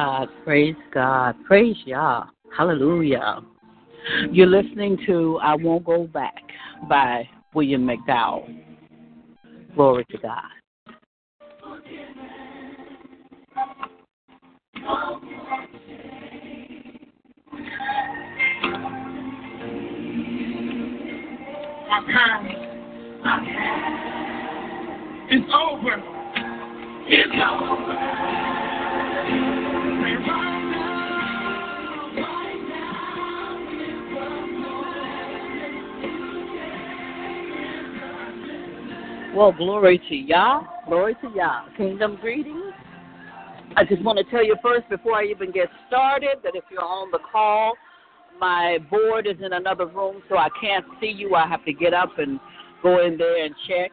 God. Praise God. Praise Yah. Hallelujah. You're listening to I Won't Go Back by William McDowell. Glory to God. Is over. It's over. Well, glory to Yah. Glory to Yah. Kingdom greetings. I just want to tell you first, before I even get started, that if you're on the call, my board is in another room, so I can't see you. I have to get up and go in there and check.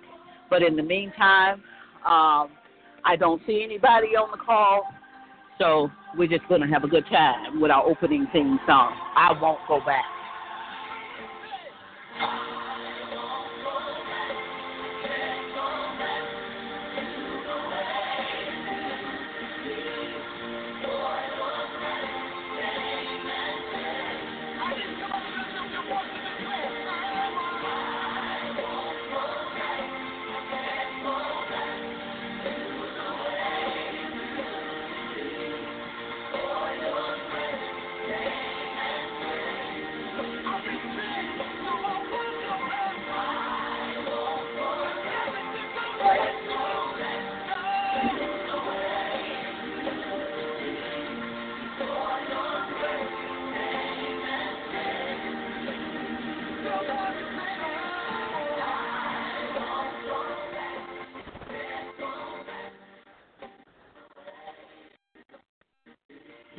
But in the meantime, um, I don't see anybody on the call, so we're just going to have a good time with our opening theme song. I won't go back.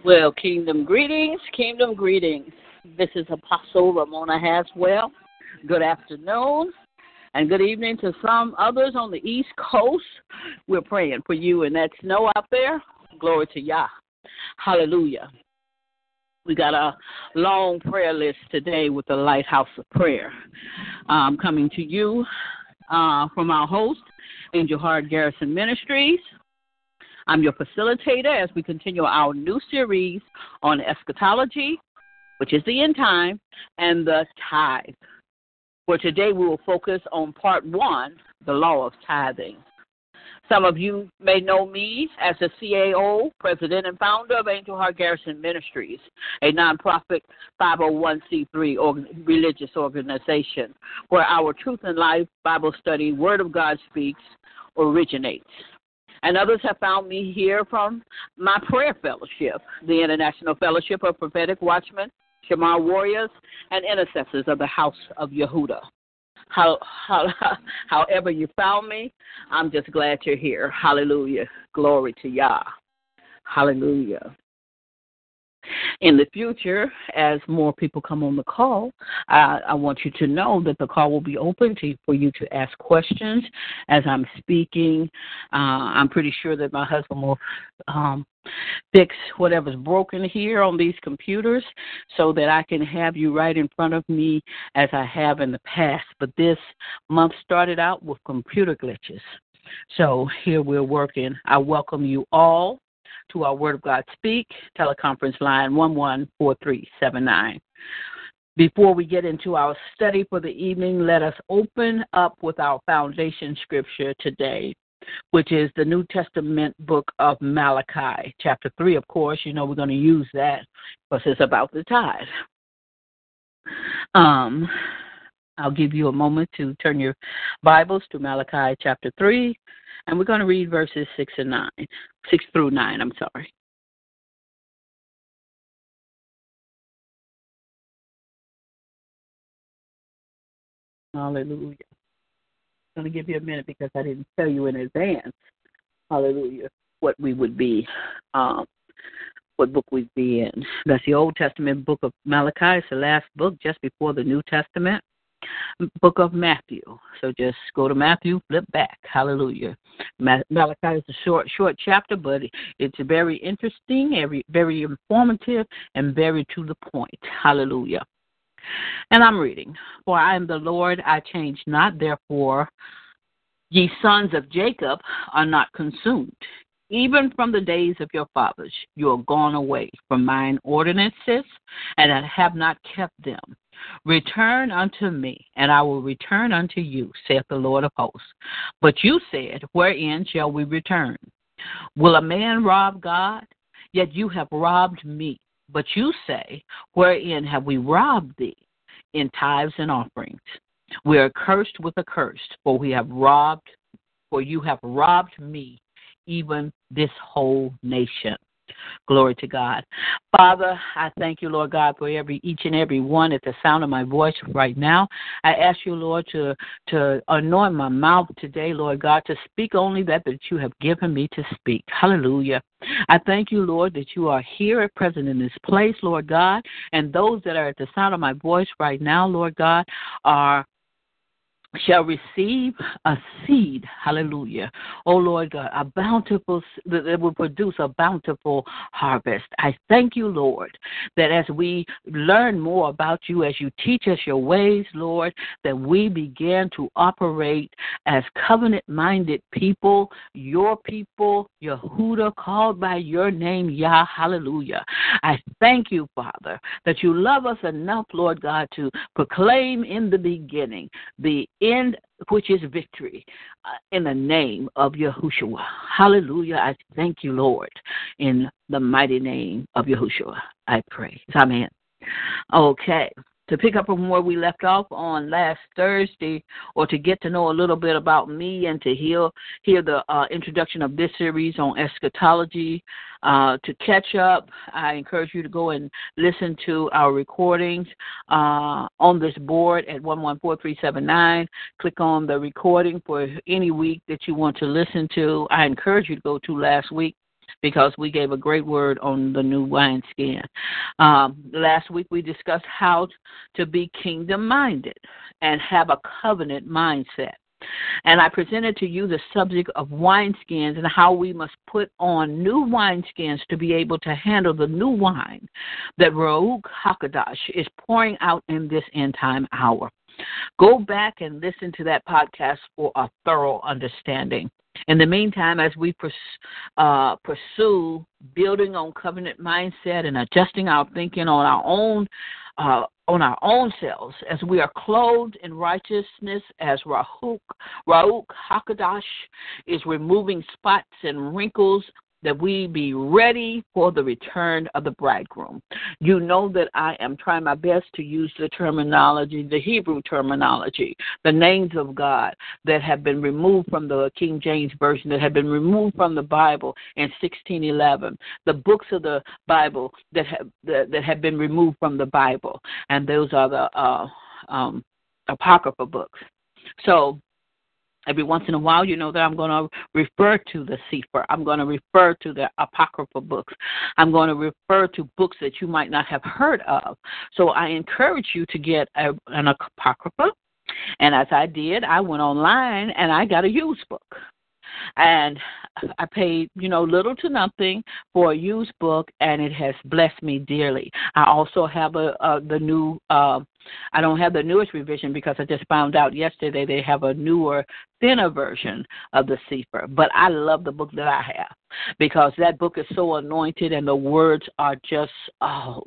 Well, kingdom greetings, kingdom greetings. This is Apostle Ramona Haswell, good afternoon, and good evening to some others on the East Coast. We're praying for you and that snow out there. Glory to Yah. Hallelujah. We got a long prayer list today with the Lighthouse of Prayer um, coming to you uh, from our host, Angel Heart Garrison Ministries. I'm your facilitator as we continue our new series on eschatology, which is the end time, and the tithe. For today, we will focus on part one, the law of tithing. Some of you may know me as the CAO, president and founder of Angel Heart Garrison Ministries, a nonprofit 501c3 religious organization where our Truth and Life Bible study, Word of God Speaks, originates. And others have found me here from my prayer fellowship, the International Fellowship of Prophetic Watchmen, Shamar Warriors, and Intercessors of the House of Yehuda. How, how, however you found me, I'm just glad you're here. Hallelujah. Glory to Yah. Hallelujah. In the future, as more people come on the call, I, I want you to know that the call will be open to, for you to ask questions as I'm speaking. Uh, I'm pretty sure that my husband will um, fix whatever's broken here on these computers so that I can have you right in front of me as I have in the past. But this month started out with computer glitches. So here we're working. I welcome you all to our Word of God Speak teleconference line 114379. Before we get into our study for the evening, let us open up with our foundation scripture today, which is the New Testament book of Malachi, chapter 3. Of course, you know we're going to use that because it's about the tithe. Um, I'll give you a moment to turn your Bibles to Malachi chapter 3, and we're going to read verses 6 and 9. 6 through 9, I'm sorry. Hallelujah. I'm going to give you a minute because I didn't tell you in advance, hallelujah, what we would be, um, what book we'd be in. That's the Old Testament book of Malachi. It's the last book just before the New Testament book of Matthew. So just go to Matthew, flip back. Hallelujah. Malachi is a short, short chapter, but it's very interesting, very, very informative, and very to the point. Hallelujah. And I'm reading. For I am the Lord, I change not, therefore ye sons of Jacob are not consumed. Even from the days of your fathers, you are gone away from mine ordinances, and have not kept them. Return unto me, and I will return unto you, saith the Lord of hosts. But you said, Wherein shall we return? Will a man rob God? Yet you have robbed me. But you say, Wherein have we robbed thee? In tithes and offerings. We are cursed with a curse, for we have robbed, for you have robbed me, even this whole nation. Glory to God. Father, I thank you, Lord God, for every each and every one at the sound of my voice right now. I ask you, Lord, to to anoint my mouth today, Lord God, to speak only that that you have given me to speak. Hallelujah. I thank you, Lord, that you are here at present in this place, Lord God, and those that are at the sound of my voice right now, Lord God, are shall receive a seed, hallelujah. Oh Lord God, a bountiful, that will produce a bountiful harvest. I thank you, Lord, that as we learn more about you, as you teach us your ways, Lord, that we begin to operate as covenant minded people, your people, Yehuda, called by your name, Yah, hallelujah. I thank you, Father, that you love us enough, Lord God, to proclaim in the beginning the end, which is victory, uh, in the name of Yahushua. Hallelujah. I thank you, Lord, in the mighty name of Yahushua. I pray. Amen. Okay to pick up from where we left off on last Thursday, or to get to know a little bit about me and to hear hear the uh, introduction of this series on eschatology. Uh, to catch up, I encourage you to go and listen to our recordings uh, on this board at one one four three seven nine. Click on the recording for any week that you want to listen to. I encourage you to go to last week because we gave a great word on the new wineskin. Um, last week we discussed how to be kingdom minded and have a covenant mindset. And I presented to you the subject of wineskins and how we must put on new wineskins to be able to handle the new wine that Ruach HaKodesh is pouring out in this end time hour. Go back and listen to that podcast for a thorough understanding. In the meantime, as we uh, pursue building on covenant mindset and adjusting our thinking on our own uh, on our own selves, as we are clothed in righteousness, as Rahuk, Rahuk Hakadash is removing spots and wrinkles that we be ready for the return of the bridegroom. You know that I am trying my best to use the terminology, the Hebrew terminology, the names of God that have been removed from the King James Version, that have been removed from the Bible in 1611, the books of the Bible that have, that, have been removed from the Bible, and those are the uh, um, Apocrypha books. So Every once in a while, you know that I'm going to refer to the Sefer. I'm going to refer to the Apocryphal books. I'm going to refer to books that you might not have heard of. So I encourage you to get a, an Apocrypha. And as I did, I went online and I got a used book and I paid, you know, little to nothing for a used book, and it has blessed me dearly. I also have a, a the new. Uh, I don't have the newest revision because I just found out yesterday they have a newer, thinner version of the Sefer. But I love the book that I have because that book is so anointed, and the words are just oh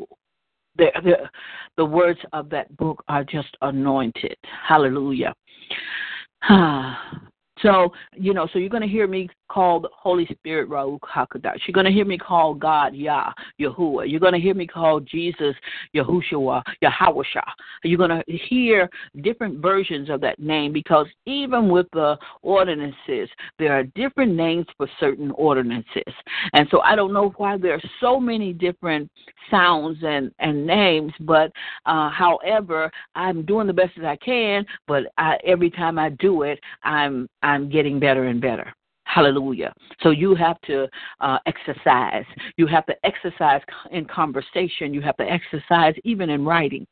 the, the the words of that book are just anointed. Hallelujah. So, you know, so you're going to hear me call the Holy Spirit Ruach HaKodesh. You're going to hear me call God Yah, Yahuwah. You're going to hear me call Jesus Yahushua, Yahawashah. You're going to hear different versions of that name because even with the ordinances, there are different names for certain ordinances. And so I don't know why there are so many different sounds and, and names, but uh, however, I'm doing the best as I can, but I, every time I do it, I'm I'm getting better and better. Hallelujah. So you have to uh, exercise. You have to exercise in conversation. You have to exercise even in writing.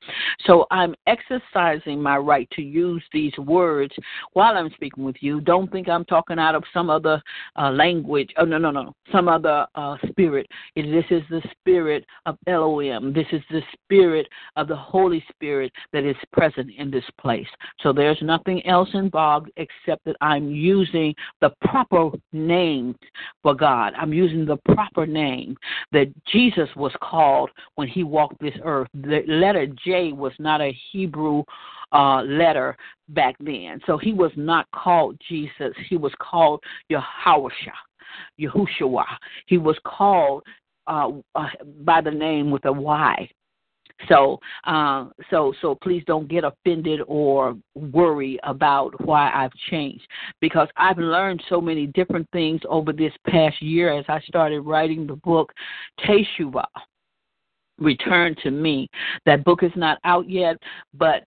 So I'm exercising my right to use these words while I'm speaking with you. Don't think I'm talking out of some other uh, language. Oh, no, no, no. Some other uh, spirit. This is the spirit of Elohim. This is the spirit of the Holy Spirit that is present in this place. So there's nothing else involved except that I'm using the proper name for God. I'm using the proper name that Jesus was called when he walked this earth. The letter J was not a Hebrew uh, letter back then. So he was not called Jesus. He was called Yahawashah, Yahushua. He was called uh, uh, by the name with a Y. So, uh, so, so please don't get offended or worry about why I've changed because I've learned so many different things over this past year as I started writing the book Teshuvah. Return to me. That book is not out yet, but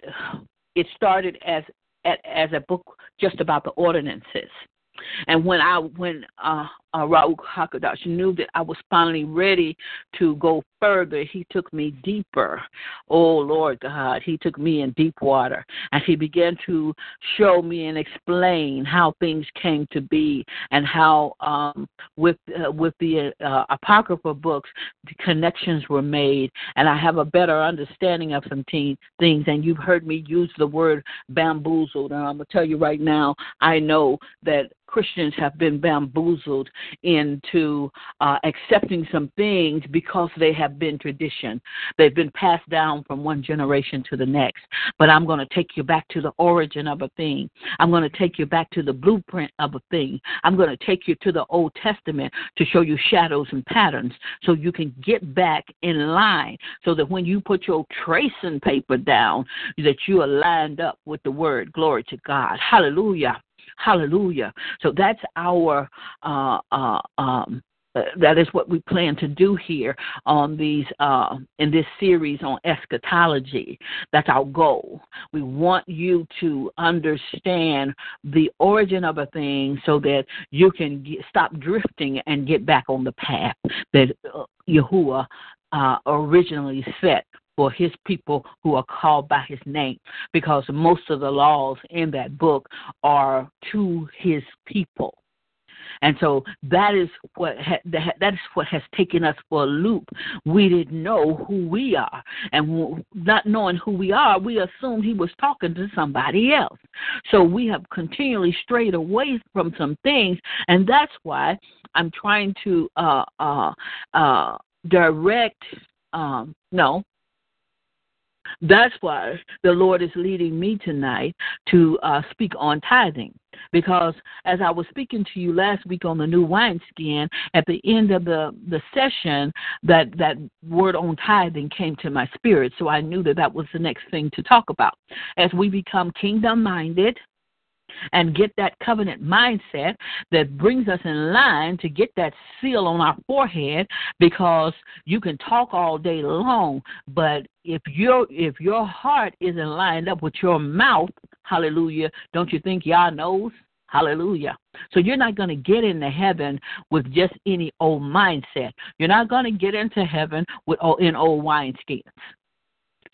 it started as as a book just about the ordinances. And when I when uh, uh, Ruach HaKodesh knew that I was finally ready to go further, he took me deeper. Oh, Lord God, he took me in deep water. And he began to show me and explain how things came to be and how, um, with, uh, with the uh, Apocrypha books, the connections were made. And I have a better understanding of some te- things. And you've heard me use the word bamboozled. And I'm going to tell you right now, I know that Christians have been bamboozled into uh, accepting some things because they have been tradition. They've been passed down from one generation to the next. But I'm going to take you back to the origin of a thing. I'm going to take you back to the blueprint of a thing. I'm going to take you to the Old Testament to show you shadows and patterns so you can get back in line so that when you put your tracing paper down, that you are lined up with the word. Glory to God. Hallelujah. Hallelujah. So that's our uh, uh, um, uh, that is what we plan to do here on these uh, in this series on eschatology. That's our goal. We want you to understand the origin of a thing so that you can get, stop drifting and get back on the path that uh, Yahuwah uh, originally set for his people who are called by his name because most of the laws in that book are to his people and so that is what ha- that is what has taken us for a loop. We didn't know who we are, and not knowing who we are, we assumed he was talking to somebody else. So we have continually strayed away from some things, and that's why I'm trying to uh, uh, uh, direct. Um, no, that's why the Lord is leading me tonight to uh, speak on tithing. Because as I was speaking to you last week on the new wineskin, at the end of the, the session, that, that word on tithing came to my spirit. So I knew that that was the next thing to talk about. As we become kingdom minded, and get that covenant mindset that brings us in line to get that seal on our forehead because you can talk all day long but if your if your heart isn't lined up with your mouth hallelujah don't you think Yah knows Hallelujah. So you're not going to get into heaven with just any old mindset. You're not going to get into heaven with oh, in old wineskins.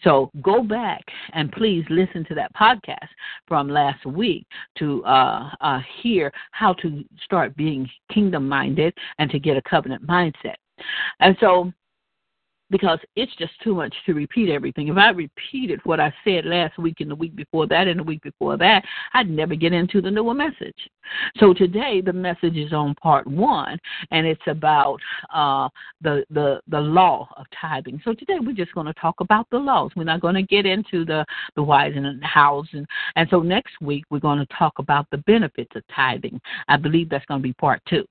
So go back and please listen to that podcast from last week to uh, uh, hear how to start being kingdom minded and to get a covenant mindset. And so because it's just too much to repeat everything. If I repeated what I said last week and the week before that and the week before that, I'd never get into the newer message. So today the message is on part one, and it's about uh, the the the law of tithing. So today we're just going to talk about the laws. We're not going to get into the the whys and the hows, and and so next week we're going to talk about the benefits of tithing. I believe that's going to be part two.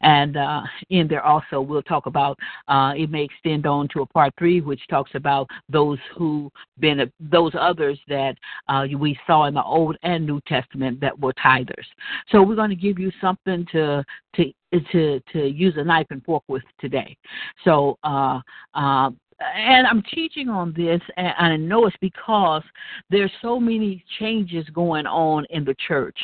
And uh, in there also, we'll talk about uh, it may extend on to a part three, which talks about those who been those others that uh, we saw in the Old and New Testament that were tithers. So we're going to give you something to to to to use a knife and fork with today. So uh, uh, and I'm teaching on this, and I know it's because there's so many changes going on in the church,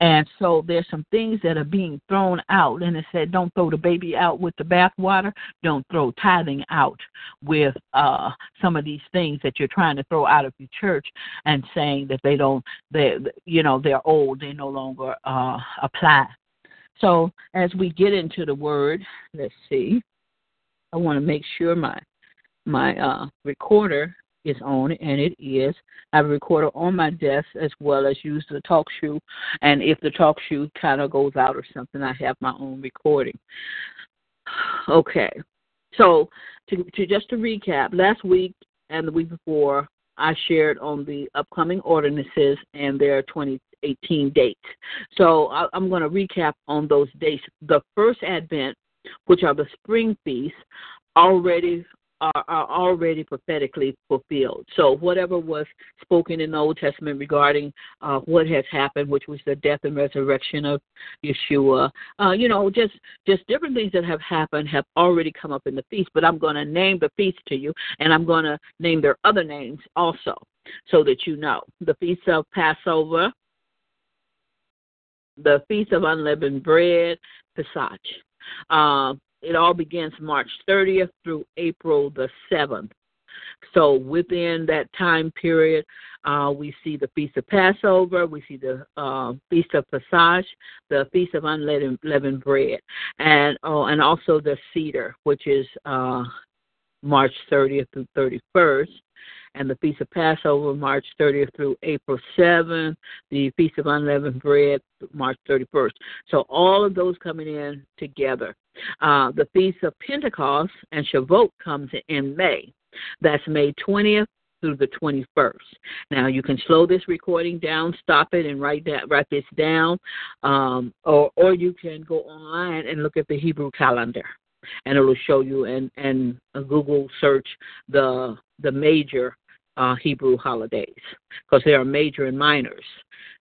and so there's some things that are being thrown out. And it said, don't throw the baby out with the bathwater. Don't throw tithing out with uh, some of these things that you're trying to throw out of your church, and saying that they don't, they, you know, they're old, they no longer uh, apply. So as we get into the word, let's see. I want to make sure my my uh, recorder is on, and it is. I have a recorder on my desk as well as use the talk shoe. And if the talk shoe kind of goes out or something, I have my own recording. Okay. So to, to just to recap, last week and the week before, I shared on the upcoming ordinances and their 2018 dates. So I, I'm going to recap on those dates. The first Advent, which are the spring feasts, already are, are already prophetically fulfilled. So whatever was spoken in the Old Testament regarding uh, what has happened, which was the death and resurrection of Yeshua, uh, you know, just just different things that have happened have already come up in the feast. But I'm going to name the feast to you, and I'm going to name their other names also, so that you know the feast of Passover, the feast of unleavened bread, Pesach. Uh, it all begins March 30th through April the 7th. So within that time period, uh, we see the Feast of Passover, we see the uh, Feast of Pesach, the Feast of Unleavened Bread, and oh, and also the Seder, which is uh, March 30th through 31st and the Feast of Passover, March 30th through April 7th, the Feast of Unleavened Bread, March 31st. So all of those coming in together. Uh, the Feast of Pentecost and Shavuot comes in May. That's May 20th through the 21st. Now you can slow this recording down, stop it, and write that write this down, um, or or you can go online and look at the Hebrew calendar, and it will show you and and Google search the the major uh, Hebrew holidays because there are major and minors.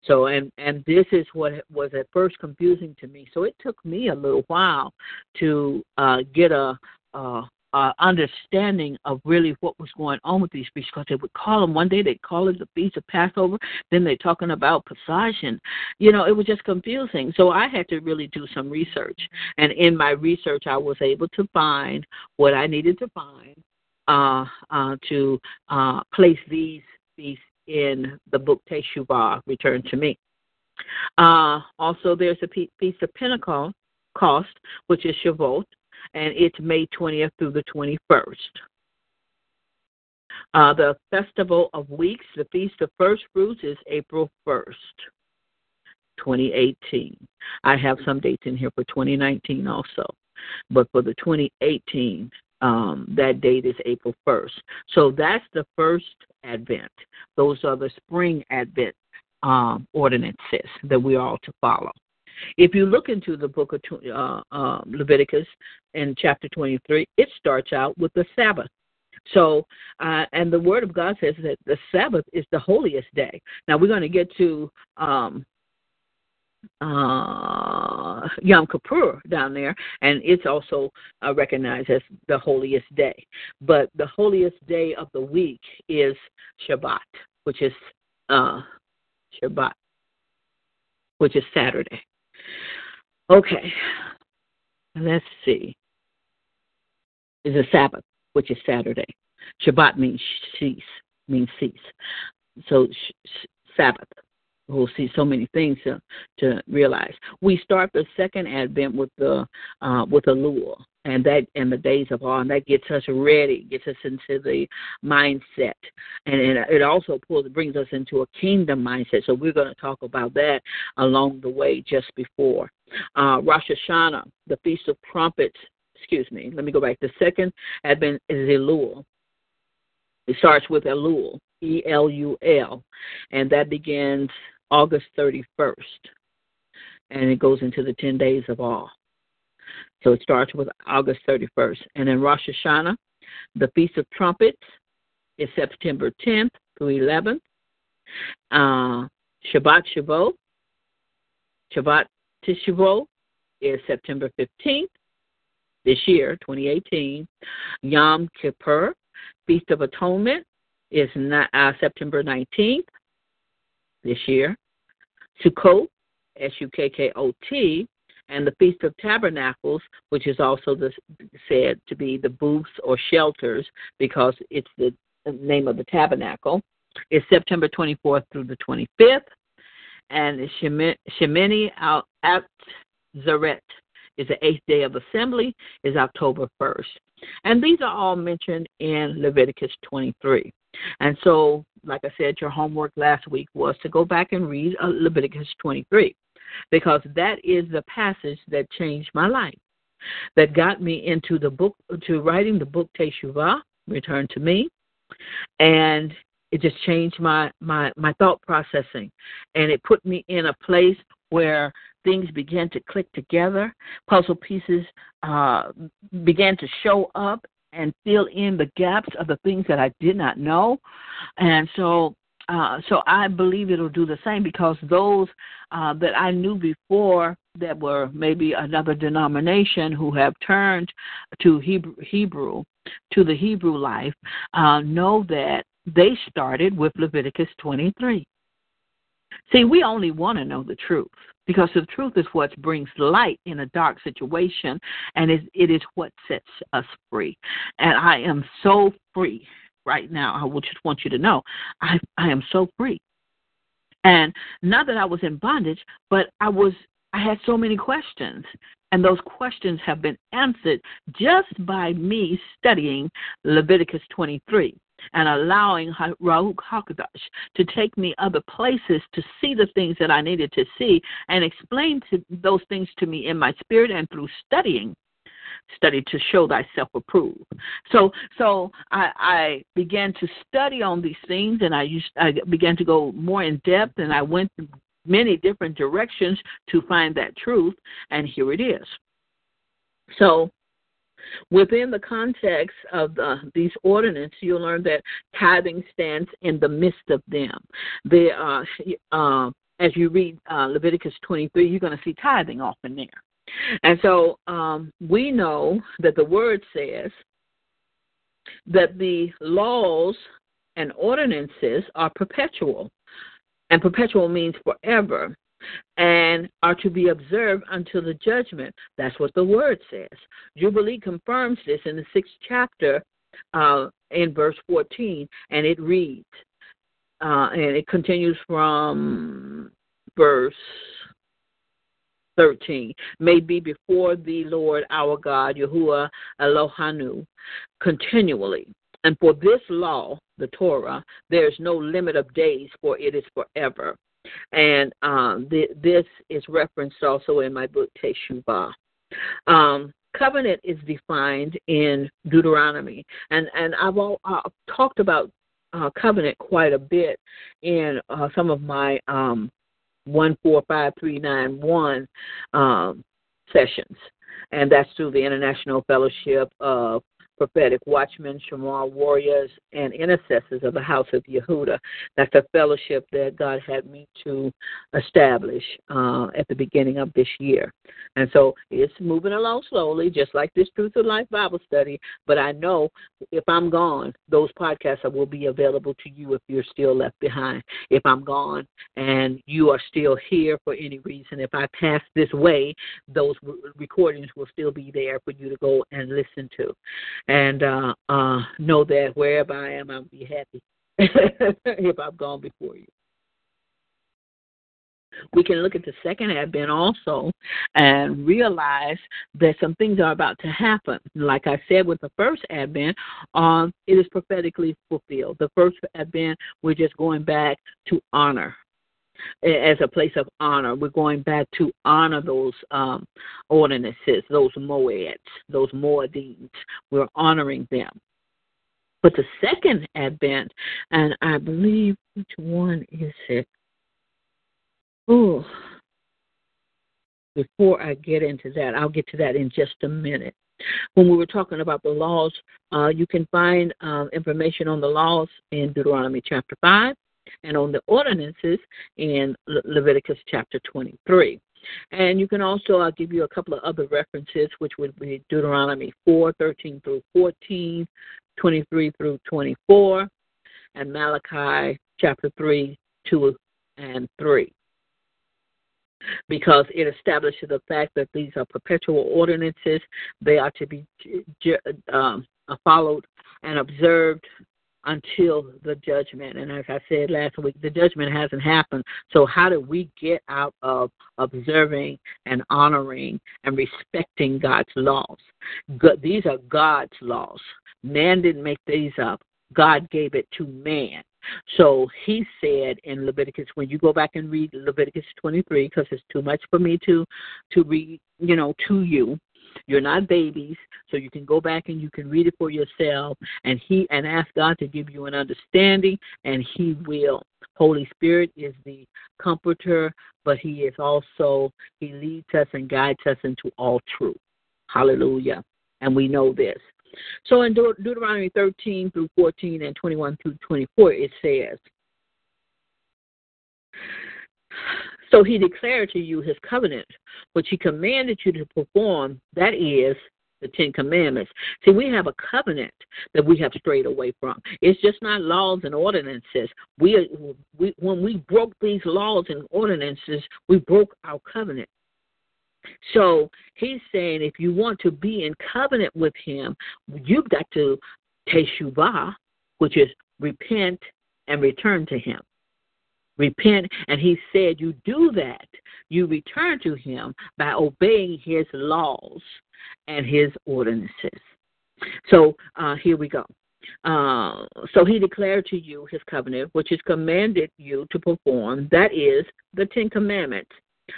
So and and this is what was at first confusing to me. So it took me a little while to uh, get a, a, a understanding of really what was going on with these feasts because they would call them one day they'd call it the feast of Passover, then they're talking about and you know it was just confusing. So I had to really do some research, and in my research I was able to find what I needed to find uh, uh, to uh, place these feasts in the book Teshuvah, Return to Me. Uh, also, there's a piece of Pentecost, cost, which is Shavuot, and it's May 20th through the 21st. Uh, the Festival of Weeks, the Feast of First Fruits, is April 1st, 2018. I have some dates in here for 2019 also, but for the 2018, um, that date is April 1st. So that's the first Advent. Those are the spring Advent um, ordinances that we are all to follow. If you look into the book of uh, uh, Leviticus in chapter 23, it starts out with the Sabbath. So, uh, and the Word of God says that the Sabbath is the holiest day. Now, we're going to get to um, uh, Yom Kippur down there, and it's also uh, recognized as the holiest day. But the holiest day of the week is Shabbat, which is uh, Shabbat, which is Saturday. Okay, let's see. Is a Sabbath, which is Saturday. Shabbat means cease, means cease. So sh- Sabbath we'll see so many things to to realize. We start the second Advent with the uh, with Elul, and that and the days of awe, and that gets us ready, gets us into the mindset, and it, it also pulls brings us into a kingdom mindset. So we're going to talk about that along the way just before uh, Rosh Hashanah, the Feast of Trumpets. Excuse me. Let me go back. The second Advent is Elul. It starts with Elul, E L U L, and that begins August 31st, and it goes into the 10 days of awe. So it starts with August 31st. And then Rosh Hashanah, the Feast of Trumpets, is September 10th through 11th. Uh, Shabbat Shavuot, Shabbat Tishavot is September 15th this year, 2018. Yom Kippur, Feast of Atonement, is uh, September 19th this year. Sukkot, S U K K O T, and the Feast of Tabernacles, which is also the, said to be the booths or shelters because it's the name of the tabernacle, is September 24th through the 25th. And Shemini al Zaret is the eighth day of assembly, is October 1st. And these are all mentioned in Leviticus 23. And so, like I said, your homework last week was to go back and read uh, Leviticus 23 because that is the passage that changed my life, that got me into the book, to writing the book Teshuvah, Return to Me, and it just changed my my my thought processing, and it put me in a place where things began to click together, puzzle pieces uh, began to show up, and fill in the gaps of the things that I did not know. And so uh, so I believe it'll do the same because those uh, that I knew before that were maybe another denomination who have turned to Hebrew, Hebrew to the Hebrew life uh, know that they started with Leviticus 23. See, we only want to know the truth because the truth is what brings light in a dark situation, and it, it is what sets us free. And I am so free right now. I would just want you to know I, I am so free. And not that I was in bondage, but I was I had so many questions. And those questions have been answered just by me studying Leviticus 23 and allowing Ruach HaKodesh to take me other places to see the things that I needed to see and explain to those things to me in my spirit and through studying study to show thyself approved. So so I, I began to study on these things and I used I began to go more in depth and I went many different directions to find that truth and here it is. So Within the context of the, these ordinances, you'll learn that tithing stands in the midst of them. They are, uh, as you read uh, Leviticus 23, you're going to see tithing often there. And so um, we know that the word says that the laws and ordinances are perpetual. And perpetual means forever and are to be observed until the judgment. That's what the word says. Jubilee confirms this in the sixth chapter uh, in verse 14, and it reads, uh, and it continues from verse 13 may be before the Lord our God, Yahuwah Eloheinu, continually. And for this law, the Torah, there is no limit of days, for it is forever. And um, th- this is referenced also in my book, Teshuvah. Um, covenant is defined in Deuteronomy, and and I've all, uh, talked about uh, covenant quite a bit in uh, some of my um, one four five three nine one um, sessions, and that's through the International Fellowship of prophetic watchmen, shamar warriors, and intercessors of the house of Yehuda. That's a fellowship that God had me to establish uh, at the beginning of this year. And so it's moving along slowly, just like this Truth of Life Bible study. But I know if I'm gone, those podcasts will be available to you if you're still left behind. If I'm gone and you are still here for any reason, if I pass this way, those recordings will still be there for you to go and listen to and uh, uh, know that wherever I am, I'll be happy if I've gone before you. We can look at the second advent also and realize that some things are about to happen. Like I said with the first advent, um, it is prophetically fulfilled. The first advent, we're just going back to honor as a place of honor. We're going back to honor those um, ordinances, those moeds, those moedines. We're honoring them. But the second advent, and I believe which one is it? Oh, before I get into that, I'll get to that in just a minute. When we were talking about the laws, uh, you can find um, information on the laws in Deuteronomy chapter 5 and on the ordinances in Le- Leviticus chapter 23. And you can also, I'll give you a couple of other references, which would be Deuteronomy 4, 13 through 14, 23 through 24, and Malachi chapter 3, 2 and 3. Because it establishes the fact that these are perpetual ordinances, they are to be um, followed and observed until the judgment. And as I said last week, the judgment hasn't happened. So, how do we get out of observing and honoring and respecting God's laws? these are God's laws. Man didn't make these up, God gave it to man. So he said in Leviticus, when you go back and read Leviticus 23, because it's too much for me to to read, you know, to you. You're not babies, so you can go back and you can read it for yourself and he and ask God to give you an understanding and he will. Holy Spirit is the comforter, but he is also he leads us and guides us into all truth. Hallelujah. And we know this. So in De- Deuteronomy 13 through 14 and 21 through 24, it says, so he declared to you his covenant, which he commanded you to perform, that is, the Ten Commandments. See, we have a covenant that we have strayed away from. It's just not laws and ordinances. We, we when we broke these laws and ordinances, we broke our covenant. So he's saying if you want to be in covenant with him, you've got to teshuvah, which is repent and return to him repent. And he said, You do that. You return to him by obeying his laws and his ordinances. So uh, here we go. Uh, so he declared to you his covenant, which is commanded you to perform, that is, the Ten Commandments.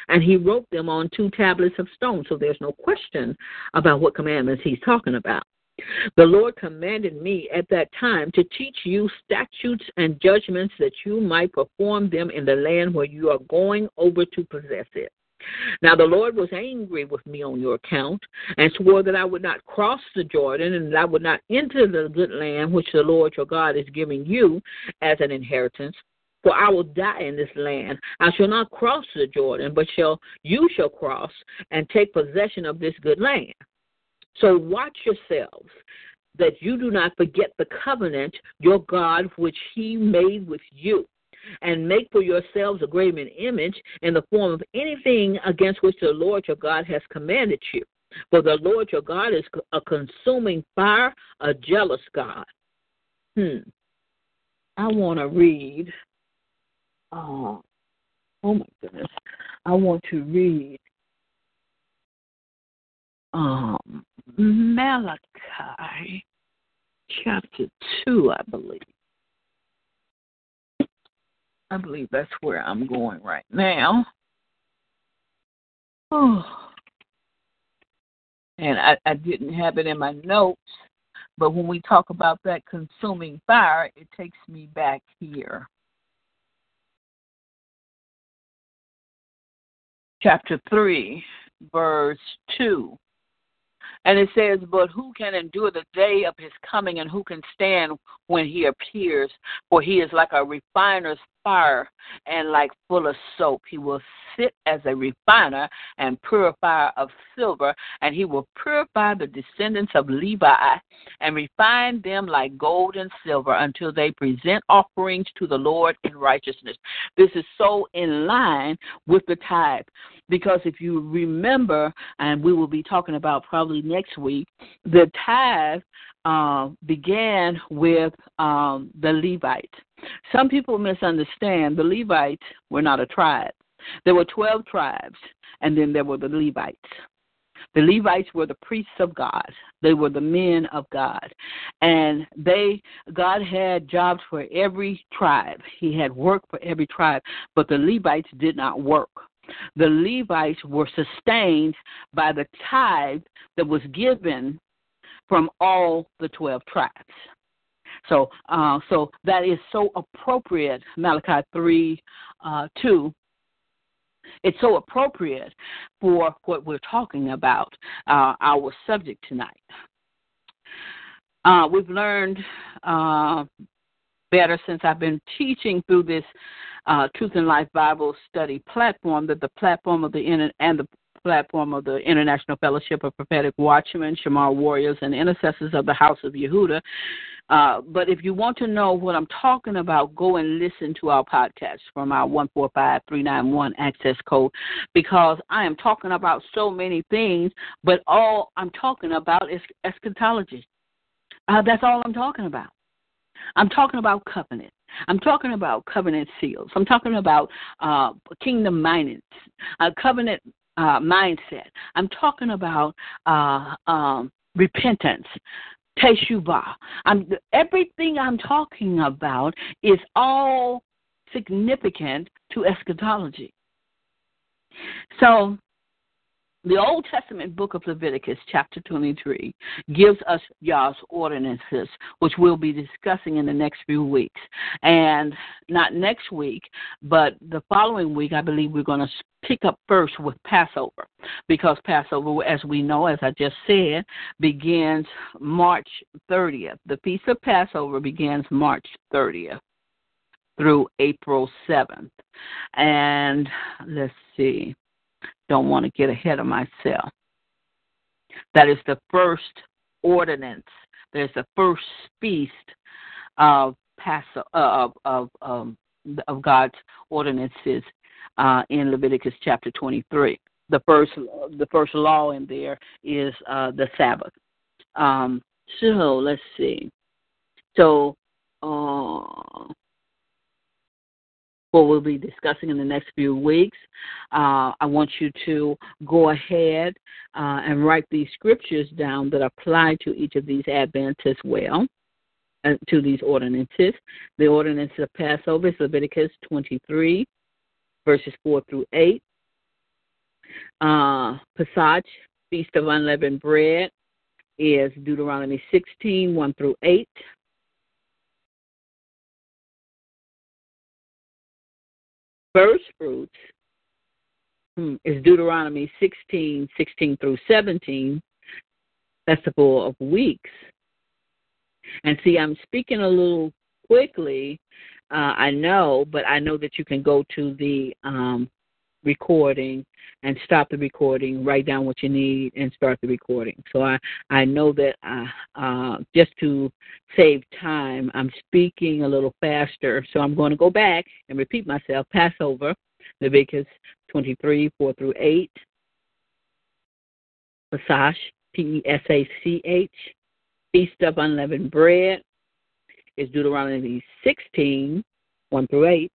And he wrote them on two tablets of stone, so there's no question about what commandments he's talking about. The Lord commanded me at that time to teach you statutes and judgments that you might perform them in the land where you are going over to possess it. Now the Lord was angry with me on your account, and swore that I would not cross the Jordan, and that I would not enter the good land which the Lord your God is giving you as an inheritance. For I will die in this land. I shall not cross the Jordan, but shall you shall cross and take possession of this good land. So watch yourselves that you do not forget the covenant your God which he made with you and make for yourselves a graven image in the form of anything against which the Lord your God has commanded you. For the Lord your God is a consuming fire, a jealous God. Hmm. I want to read. Oh, oh my goodness. I want to read um, Malachi chapter 2, I believe. I believe that's where I'm going right now. Oh. And I, I didn't have it in my notes, but when we talk about that consuming fire, it takes me back here. Chapter 3, verse 2. And it says, But who can endure the day of his coming, and who can stand when he appears? For he is like a refiner's fire and like full of soap. He will sit as a refiner and purifier of silver, and he will purify the descendants of Levi and refine them like gold and silver until they present offerings to the Lord in righteousness. This is so in line with the tithe. Because if you remember, and we will be talking about probably next week, the tithe uh, began with um, the Levites. Some people misunderstand the Levites were not a tribe. There were 12 tribes, and then there were the Levites. The Levites were the priests of God. They were the men of God. And they God had jobs for every tribe. He had work for every tribe, but the Levites did not work the Levites were sustained by the tithe that was given from all the 12 tribes. So, uh, so that is so appropriate, Malachi 3 uh, 2. It's so appropriate for what we're talking about, uh, our subject tonight. Uh, we've learned uh, better since I've been teaching through this uh, Truth and Life Bible Study platform that the platform of the and the platform of the International Fellowship of Prophetic Watchmen, Shamar Warriors, and Intercessors of the House of Yehuda. Uh, but if you want to know what I'm talking about, go and listen to our podcast from our 145391 access code because I am talking about so many things, but all I'm talking about is eschatology. Uh, that's all I'm talking about. I'm talking about covenant. I'm talking about covenant seals. I'm talking about uh, kingdom minded, uh, covenant uh, mindset. I'm talking about uh, um, repentance, teshuvah. I'm, everything I'm talking about is all significant to eschatology. So the Old Testament book of Leviticus, chapter 23, gives us Yah's ordinances, which we'll be discussing in the next few weeks. And not next week, but the following week, I believe we're going to pick up first with Passover, because Passover, as we know, as I just said, begins March 30th. The Feast of Passover begins March 30th through April 7th. And let's see don't want to get ahead of myself. That is the first ordinance. There's the first feast of Passover of of um, of God's ordinances uh, in Leviticus chapter 23. The first the first law in there is uh, the Sabbath. Um, so let's see. So uh, what we'll be discussing in the next few weeks. Uh, I want you to go ahead uh, and write these scriptures down that apply to each of these Advents as well, uh, to these ordinances. The ordinance of Passover is Leviticus 23, verses 4 through 8. Uh, Pesach, Feast of Unleavened Bread, is Deuteronomy 16, 1 through 8. First fruits hmm, is Deuteronomy 16, 16 through 17, Festival of Weeks. And see, I'm speaking a little quickly, uh, I know, but I know that you can go to the um, recording and stop the recording, write down what you need, and start the recording. So I I know that uh, uh, just to save time, I'm speaking a little faster. So I'm going to go back and repeat myself. Passover, Leviticus 23, 4 through 8. Pesach, P E S A C H. Feast of Unleavened Bread is Deuteronomy 16, 1 through 8.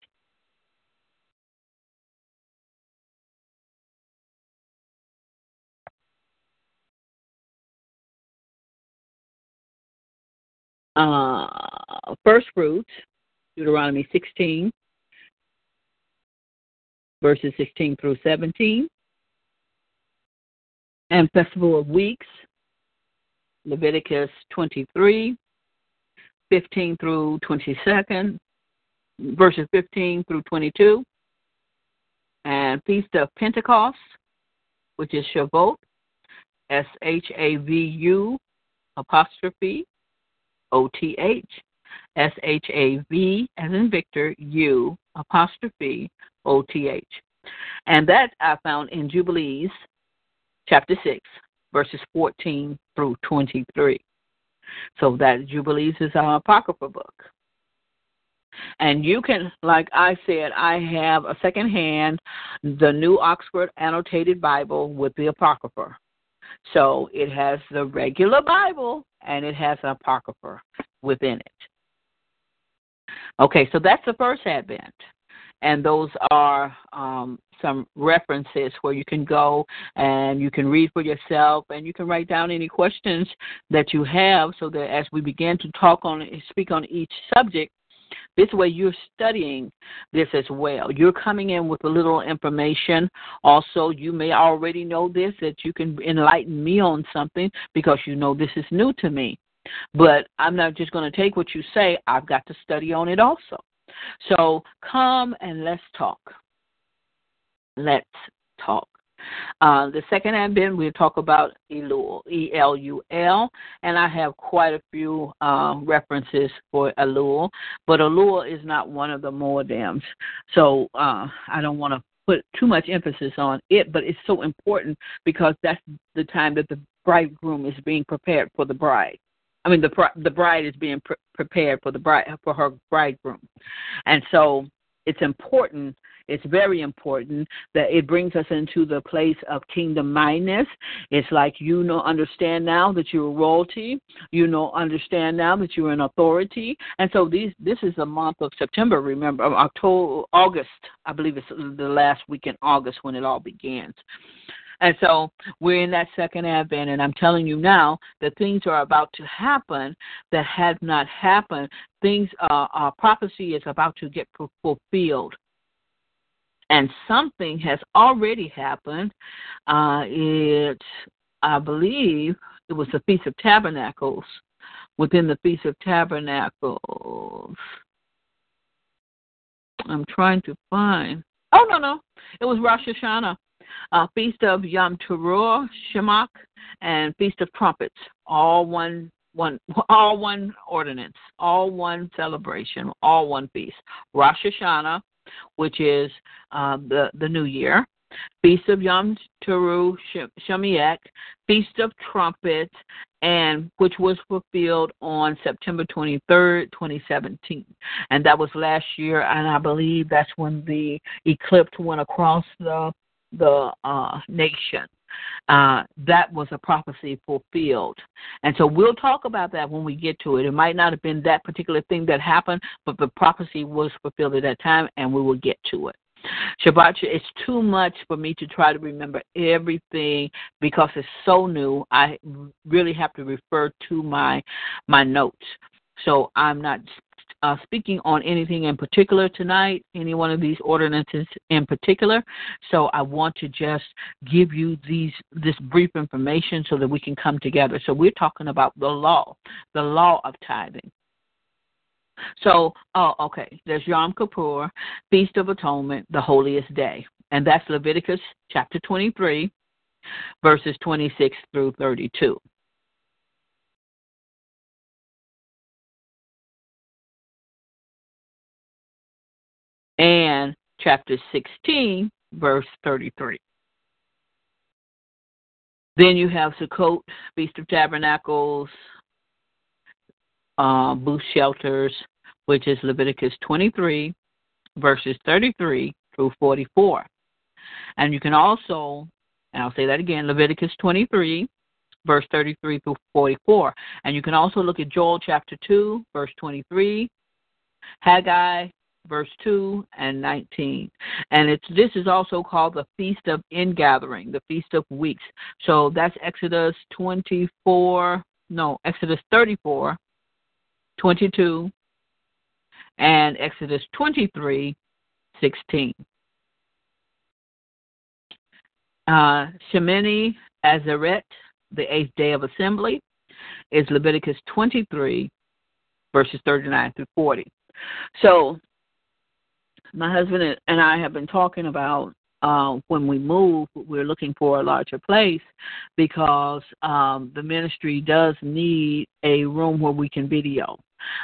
Uh, first fruits, Deuteronomy 16, verses 16 through 17. And Festival of Weeks, Leviticus 23, 15 through 22nd, verses 15 through 22. And Feast of Pentecost, which is Shavuot, S H A V U apostrophe O T H S H A V as in Victor U apostrophe O T H. And that I found in Jubilees chapter 6, verses 14 through 23. So that Jubilees is our Apocrypha book. And you can, like I said, I have a second hand, the New Oxford Annotated Bible with the Apocrypha. So it has the regular Bible and it has an Apocrypha within it. Okay, so that's the first Advent. And those are um, some references where you can go and you can read for yourself and you can write down any questions that you have so that as we begin to talk on speak on each subject, this way you're studying this as well. You're coming in with a little information. Also, you may already know this that you can enlighten me on something because you know this is new to me. But I'm not just going to take what you say, I've got to study on it also. So come and let's talk. Let's talk. Uh, the second advent, we'll talk about Elul, E L U L, and I have quite a few uh, references for Elul, but Elul is not one of the moedim, so uh, I don't want to put too much emphasis on it, but it's so important because that's the time that the bridegroom is being prepared for the bride. I mean, the the bride is being pre- prepared for the bride for her bridegroom, and so it's important it's very important that it brings us into the place of kingdom mindedness. It's like you know, understand now that you're royalty. You know, understand now that you're in authority. And so these, this is the month of September. Remember, October, August. I believe it's the last week in August when it all begins. And so we're in that second advent, and I'm telling you now that things are about to happen that have not happened. Things, uh, uh, prophecy is about to get fulfilled and something has already happened. Uh, it, I believe, it was the Feast of Tabernacles. Within the Feast of Tabernacles, I'm trying to find. Oh no, no, it was Rosh Hashanah, uh, Feast of Yom Teruah, Shemach, and Feast of Trumpets. All one one all one ordinance, all one celebration, all one feast. Rosh Hashanah, which is uh, the, the New Year, Feast of Yom Teru Shemiek, Feast of Trumpets, and which was fulfilled on September 23rd, 2017. And that was last year, and I believe that's when the eclipse went across the the uh, nation uh, that was a prophecy fulfilled. And so we'll talk about that when we get to it. It might not have been that particular thing that happened, but the prophecy was fulfilled at that time, and we will get to it. Shabbat, it's too much for me to try to remember everything because it's so new. I really have to refer to my my notes. So I'm not uh, speaking on anything in particular tonight, any one of these ordinances in particular. So I want to just give you these this brief information so that we can come together. So we're talking about the law, the law of tithing. So, oh, okay. There's Yom Kippur, Feast of Atonement, the holiest day. and that's Leviticus chapter 23, verses 26 through 32. And chapter 16, verse 33. Then you have Sukkot, Feast of Tabernacles, uh, booth shelters, which is Leviticus 23, verses 33 through 44. And you can also, and I'll say that again, Leviticus 23, verse 33 through 44. And you can also look at Joel chapter 2, verse 23, Haggai verse 2 and 19. And it's this is also called the Feast of Ingathering, the Feast of Weeks. So that's Exodus 24, no, Exodus 34, 22, and Exodus 23, 16. Uh, Shemini Atzeret, the eighth day of assembly, is Leviticus 23, verses 39 through 40. So my husband and I have been talking about uh, when we move, we're looking for a larger place because um, the ministry does need a room where we can video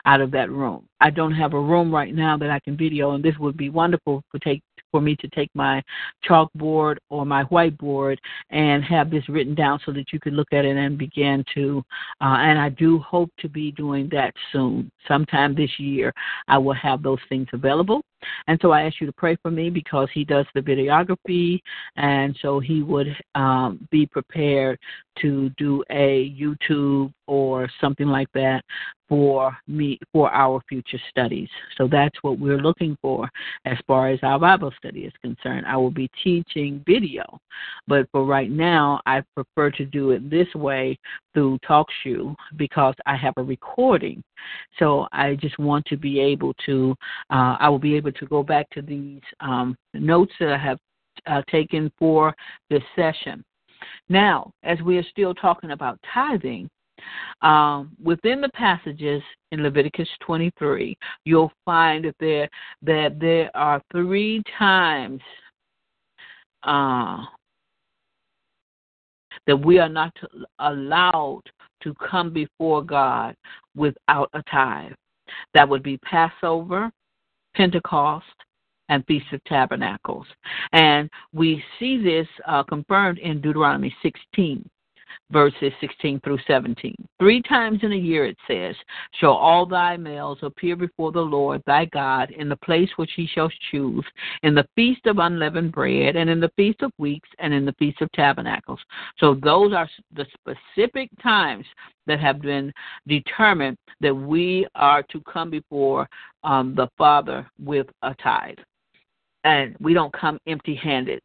out of that room. I don't have a room right now that I can video, and this would be wonderful to take for me to take my chalkboard or my whiteboard and have this written down so that you can look at it and begin to. Uh, and I do hope to be doing that soon. Sometime this year, I will have those things available. And so I ask you to pray for me because he does the videography, and so he would um, be prepared to do a YouTube or something like that for me for our future studies. So that's what we're looking for as far as our Bible study is concerned. I will be teaching video, but for right now, I prefer to do it this way through TalkShoe because I have a recording. So I just want to be able to, uh, I will be able to go back to these um, notes that I have uh, taken for this session. Now, as we are still talking about tithing, um, within the passages in Leviticus 23, you'll find that there that there are three times uh, that we are not allowed to come before God without a tithe. That would be Passover, Pentecost, and Feast of Tabernacles. And we see this uh, confirmed in Deuteronomy 16 verses 16 through 17. Three times in a year, it says, shall all thy males appear before the Lord thy God in the place which he shall choose, in the feast of unleavened bread, and in the feast of weeks, and in the feast of tabernacles. So those are the specific times that have been determined that we are to come before um, the Father with a tithe. And we don't come empty handed.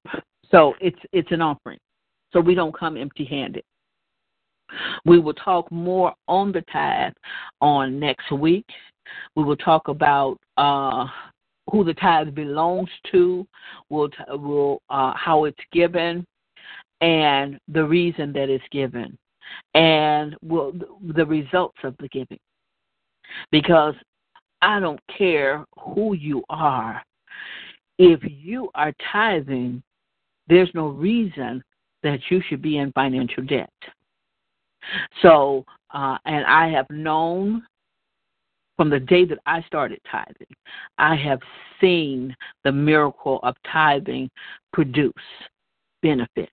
So it's it's an offering. So we don't come empty handed. We will talk more on the tithe on next week. We will talk about uh, who the tithe belongs to, we'll, we'll uh, how it's given, and the reason that it's given, and will the results of the giving. Because I don't care who you are, if you are tithing, there's no reason that you should be in financial debt. So, uh, and I have known from the day that I started tithing, I have seen the miracle of tithing produce benefits.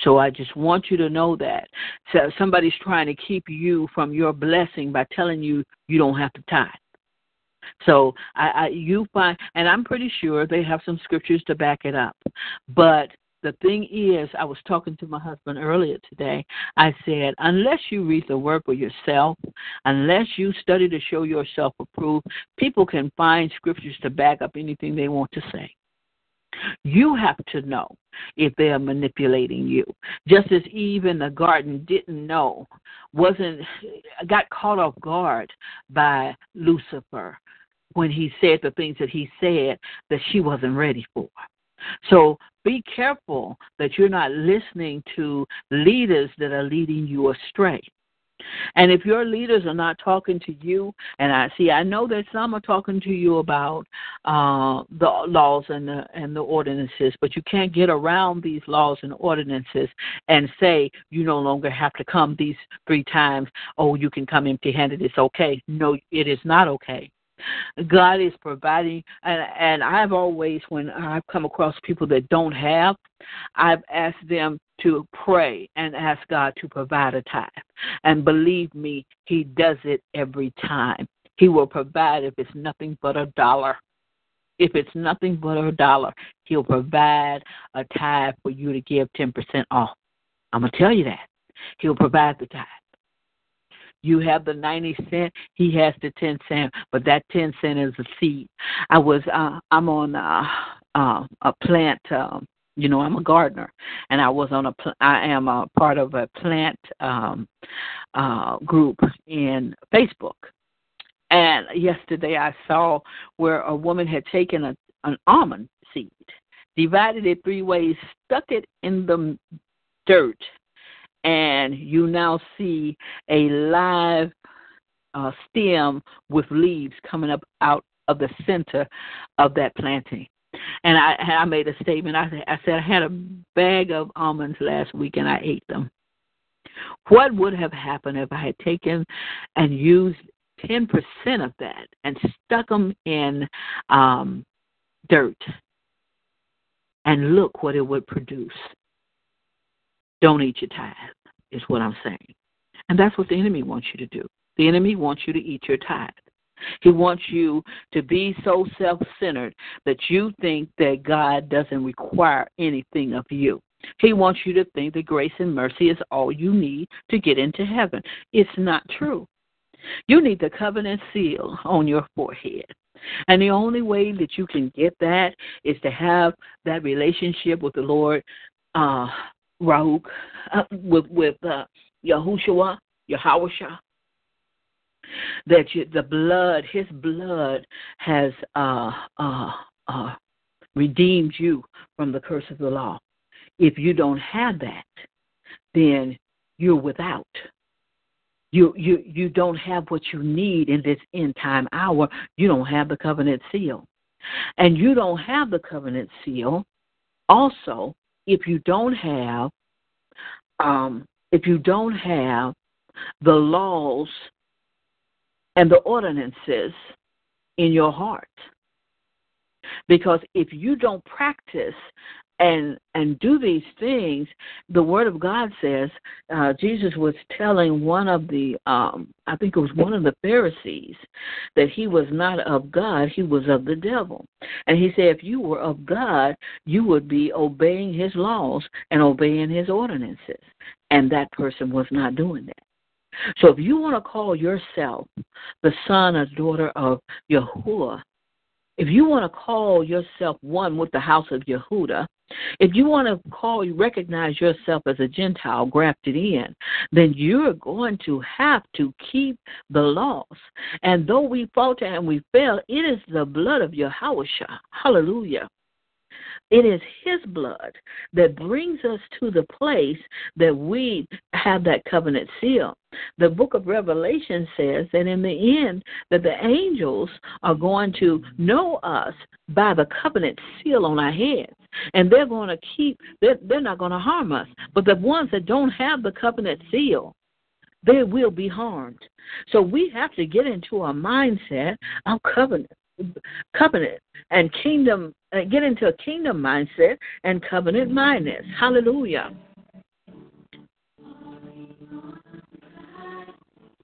So I just want you to know that. So somebody's trying to keep you from your blessing by telling you you don't have to tithe. So I, I you find, and I'm pretty sure they have some scriptures to back it up. But the thing is, I was talking to my husband earlier today. I said, unless you read the word for yourself, unless you study to show yourself approved, people can find scriptures to back up anything they want to say. You have to know if they are manipulating you. Just as Eve in the garden didn't know, wasn't got caught off guard by Lucifer when he said the things that he said that she wasn't ready for. So be careful that you're not listening to leaders that are leading you astray. And if your leaders are not talking to you, and I see, I know that some are talking to you about uh, the laws and the and the ordinances, but you can't get around these laws and ordinances and say you no longer have to come these three times. Oh, you can come empty-handed. It's okay. No, it is not okay. God is providing, and, and I've always, when I've come across people that don't have, I've asked them to pray and ask God to provide a tithe. And believe me, He does it every time. He will provide if it's nothing but a dollar. If it's nothing but a dollar, He'll provide a tithe for you to give 10% off. I'm going to tell you that. He'll provide the tithe. You have the 90 cent, he has the 10 cent, but that 10 cent is a seed. I was, uh, I'm on uh, uh, a plant, um, you know, I'm a gardener, and I was on a, pl- I am a part of a plant um, uh, group in Facebook. And yesterday I saw where a woman had taken a, an almond seed, divided it three ways, stuck it in the dirt, and you now see a live uh, stem with leaves coming up out of the center of that planting. And I, I made a statement. I, I said I had a bag of almonds last week and I ate them. What would have happened if I had taken and used 10% of that and stuck them in um, dirt? And look what it would produce. Don't eat your tithe, is what I'm saying. And that's what the enemy wants you to do. The enemy wants you to eat your tithe. He wants you to be so self centered that you think that God doesn't require anything of you. He wants you to think that grace and mercy is all you need to get into heaven. It's not true. You need the covenant seal on your forehead. And the only way that you can get that is to have that relationship with the Lord uh, Rauk, uh, with with uh, Yahushua, Yahawashah, that you, the blood, His blood, has uh, uh, uh, redeemed you from the curse of the law. If you don't have that, then you're without. You you you don't have what you need in this end time hour. You don't have the covenant seal, and you don't have the covenant seal. Also, if you don't have um, if you don't have the laws and the ordinances in your heart. Because if you don't practice and and do these things the word of god says uh jesus was telling one of the um i think it was one of the pharisees that he was not of god he was of the devil. And he said if you were of god you would be obeying his laws and obeying his ordinances. And that person was not doing that. So if you want to call yourself the son or daughter of Yahuwah, if you want to call yourself one with the house of Yehuda, if you want to call, you recognize yourself as a Gentile grafted in, then you're going to have to keep the laws. And though we falter and we fail, it is the blood of Yahweh. Hallelujah. It is His blood that brings us to the place that we have that covenant seal. The book of Revelation says that in the end that the angels are going to know us by the covenant seal on our heads. And they're going to keep, they're, they're not going to harm us. But the ones that don't have the covenant seal, they will be harmed. So we have to get into a mindset of covenant covenant and kingdom uh, get into a kingdom mindset and covenant mindedness hallelujah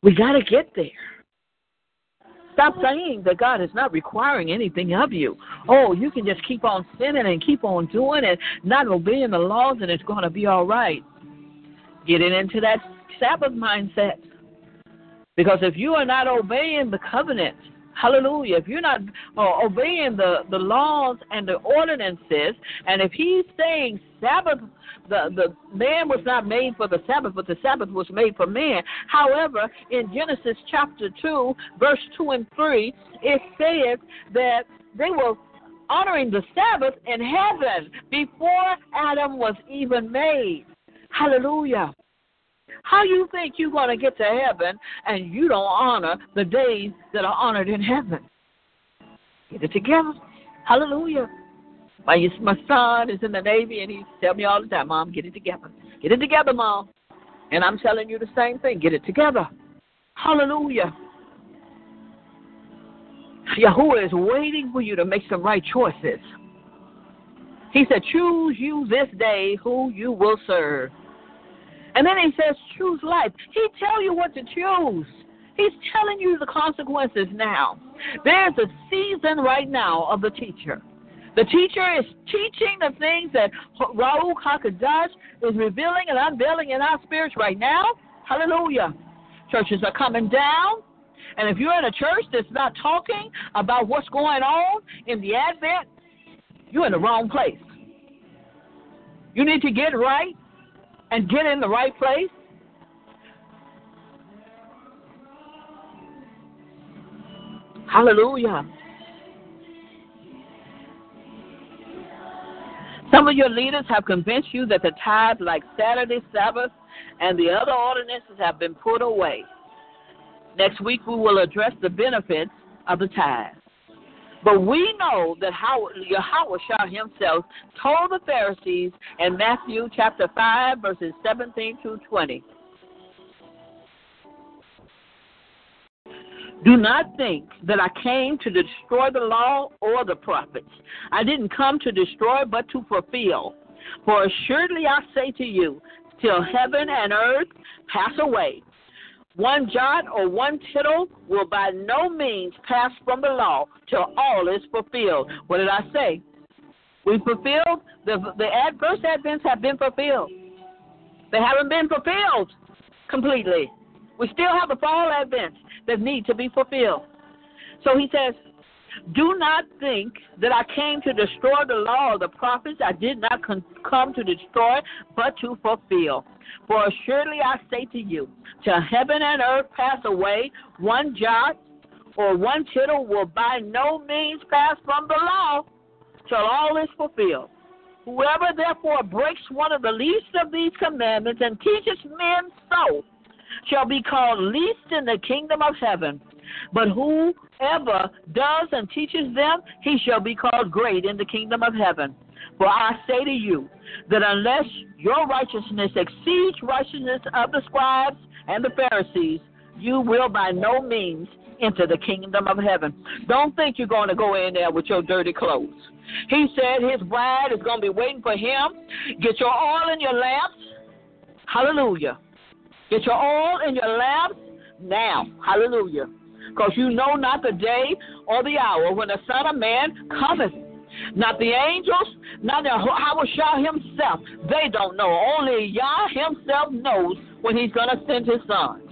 we got to get there Stop saying that God is not requiring anything of you. Oh, you can just keep on sinning and keep on doing it, not obeying the laws, and it's going to be all right. Getting into that Sabbath mindset. Because if you are not obeying the covenant, Hallelujah. If you're not uh, obeying the, the laws and the ordinances, and if he's saying Sabbath, the, the man was not made for the Sabbath, but the Sabbath was made for man. However, in Genesis chapter 2, verse 2 and 3, it says that they were honoring the Sabbath in heaven before Adam was even made. Hallelujah. How you think you're going to get to heaven and you don't honor the days that are honored in heaven? Get it together. Hallelujah. My, my son is in the Navy and he's telling me all the time, Mom, get it together. Get it together, Mom. And I'm telling you the same thing. Get it together. Hallelujah. Yahuwah is waiting for you to make some right choices. He said, Choose you this day who you will serve. And then he says, Choose life. He tell you what to choose. He's telling you the consequences now. There's a season right now of the teacher. The teacher is teaching the things that Ruach HaKodesh is revealing and unveiling in our spirits right now. Hallelujah. Churches are coming down. And if you're in a church that's not talking about what's going on in the Advent, you're in the wrong place. You need to get right and get in the right place. Hallelujah. Some of your leaders have convinced you that the tithe, like Saturday, Sabbath, and the other ordinances have been put away. Next week, we will address the benefits of the tithe. But we know that Yahweh himself told the Pharisees in Matthew chapter 5, verses 17 to 20. Do not think that I came to destroy the law or the prophets. I didn't come to destroy, but to fulfill. For assuredly I say to you, till heaven and earth pass away, one jot or one tittle will by no means pass from the law till all is fulfilled. What did I say? We fulfilled the the adverse advents have been fulfilled. They haven't been fulfilled completely. We still have the fall advents that need to be fulfilled. So he says, Do not think that I came to destroy the law of the prophets. I did not con- come to destroy, but to fulfill. For assuredly I say to you, till heaven and earth pass away, one jot or one tittle will by no means pass from the law till all is fulfilled. Whoever therefore breaks one of the least of these commandments and teaches men so shall be called least in the kingdom of heaven. But whoever does and teaches them, he shall be called great in the kingdom of heaven. For I say to you that unless your righteousness exceeds righteousness of the scribes and the Pharisees, you will by no means enter the kingdom of heaven. Don't think you're going to go in there with your dirty clothes. He said his bride is going to be waiting for him. Get your oil in your lamps. Hallelujah. Get your oil in your lamps now. Hallelujah. Because you know not the day or the hour when the Son of Man cometh. Not the angels, not the Shah himself. They don't know. Only Yah himself knows when he's going to send his son.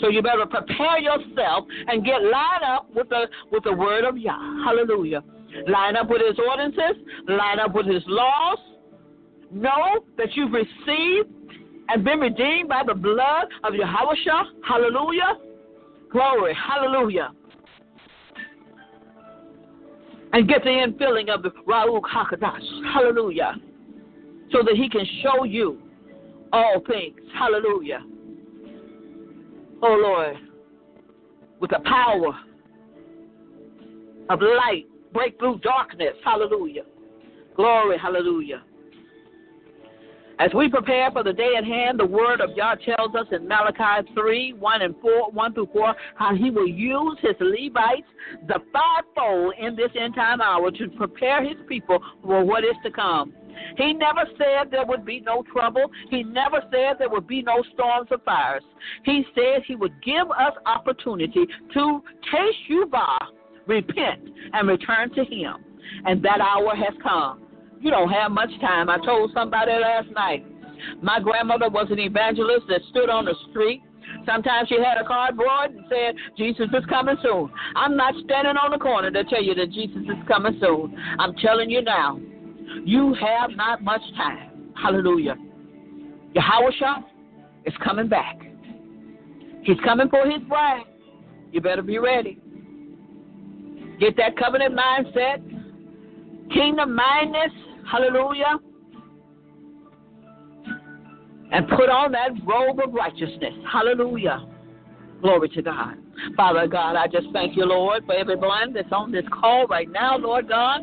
So you better prepare yourself and get lined up with the with the word of Yah. Hallelujah. Line up with his ordinances, line up with his laws. Know that you've received and been redeemed by the blood of Yahweh. Hallelujah. Glory. Hallelujah and get the infilling of the Ruach HaKodesh. Hallelujah. So that he can show you all things. Hallelujah. Oh Lord, with the power of light, break through darkness. Hallelujah. Glory. Hallelujah. As we prepare for the day at hand, the word of Yah tells us in Malachi 3 1 and 4, 1 through 4, how he will use his Levites, the fivefold, in this end time hour to prepare his people for what is to come. He never said there would be no trouble. He never said there would be no storms or fires. He said he would give us opportunity to teshuvah, repent, and return to him. And that hour has come. You don't have much time. I told somebody last night. My grandmother was an evangelist that stood on the street. Sometimes she had a cardboard and said, Jesus is coming soon. I'm not standing on the corner to tell you that Jesus is coming soon. I'm telling you now, you have not much time. Hallelujah. Yahweh is coming back. He's coming for his bride. You better be ready. Get that covenant mindset, kingdom mindedness, Hallelujah. and put on that robe of righteousness. Hallelujah. Glory to God. Father God, I just thank you, Lord, for everyone that's on this call right now, Lord God.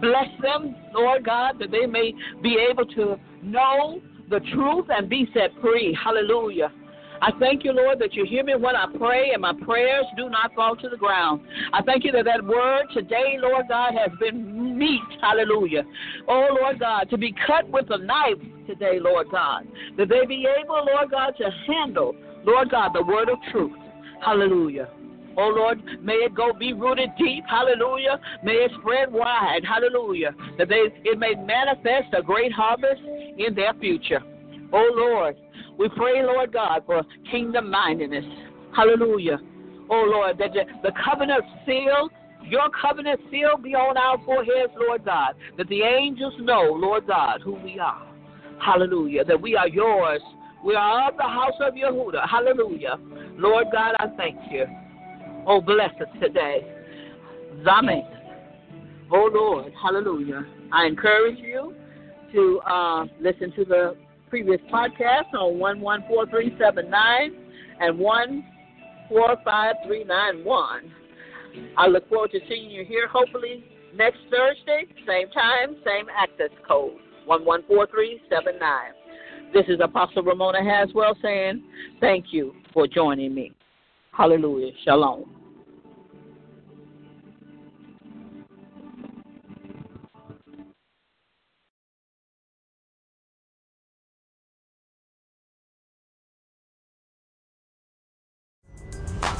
Bless them, Lord God, that they may be able to know the truth and be set free. Hallelujah. I thank you, Lord, that you hear me when I pray and my prayers do not fall to the ground. I thank you that that word today, Lord God, has been meat. Hallelujah. Oh, Lord God, to be cut with a knife today, Lord God. That they be able, Lord God, to handle, Lord God, the word of truth. Hallelujah. Oh Lord, may it go be rooted deep. Hallelujah. May it spread wide. Hallelujah. That they it may manifest a great harvest in their future. Oh Lord, we pray, Lord God, for kingdom mindedness. Hallelujah. Oh Lord, that the covenant seal, your covenant seal be on our foreheads, Lord God. That the angels know, Lord God, who we are. Hallelujah. That we are yours. We are of the house of Yehuda. Hallelujah. Lord God, I thank you. Oh, bless us today. Zamen. Oh, Lord. Hallelujah. I encourage you to uh, listen to the previous podcasts on 114379 and 145391. I look forward to seeing you here hopefully next Thursday, same time, same access code, 114379. This is Apostle Ramona Haswell saying thank you for joining me. Hallelujah. Shalom.